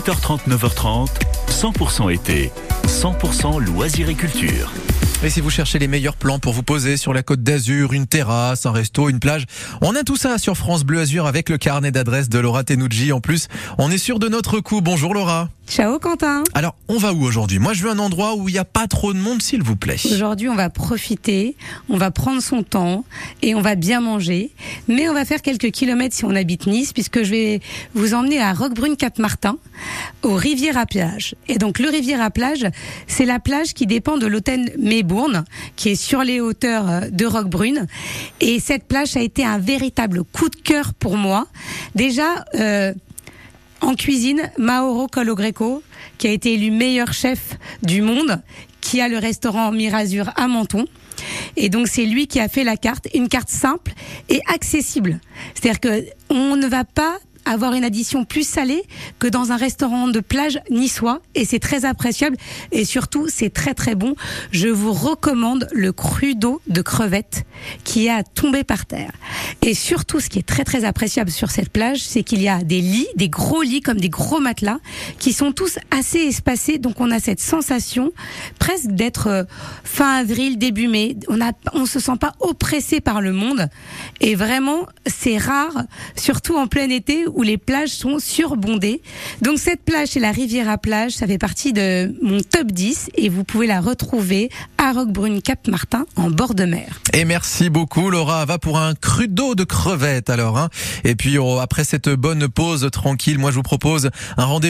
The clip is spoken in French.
8h30, 9h30, 100% été, 100% loisirs et culture. Et si vous cherchez les meilleurs plans pour vous poser sur la côte d'Azur, une terrasse, un resto, une plage, on a tout ça sur France Bleu Azur avec le carnet d'adresse de Laura Tenucci. En plus, on est sûr de notre coup. Bonjour Laura. Ciao Quentin. Alors, on va où aujourd'hui? Moi, je veux un endroit où il n'y a pas trop de monde, s'il vous plaît. Aujourd'hui, on va profiter, on va prendre son temps et on va bien manger. Mais on va faire quelques kilomètres si on habite Nice, puisque je vais vous emmener à Roquebrune-Cap-Martin, aux rivières à plage. Et donc, le rivière à plage, c'est la plage qui dépend de l'hôtel Mébourne, qui est sur les hauteurs euh, de Roquebrune. Et cette plage a été un véritable coup de cœur pour moi. Déjà, euh, en cuisine, Mauro Cologreco, qui a été élu meilleur chef du monde, qui a le restaurant Mirazur à Menton. Et donc c'est lui qui a fait la carte, une carte simple et accessible. C'est-à-dire que on ne va pas avoir une addition plus salée que dans un restaurant de plage niçois et c'est très appréciable et surtout c'est très très bon. Je vous recommande le cru d'eau de crevettes qui est à tomber par terre. Et surtout ce qui est très très appréciable sur cette plage, c'est qu'il y a des lits, des gros lits comme des gros matelas qui sont tous assez espacés donc on a cette sensation presque d'être euh, fin avril début mai. On a on se sent pas oppressé par le monde et vraiment c'est rare surtout en plein été où les plages sont surbondées. Donc cette plage, c'est la rivière à plage, ça fait partie de mon top 10 et vous pouvez la retrouver à Roquebrune Cap Martin en bord de mer. Et merci beaucoup Laura, va pour un cru de crevettes alors. Hein. Et puis oh, après cette bonne pause tranquille, moi je vous propose un rendez-vous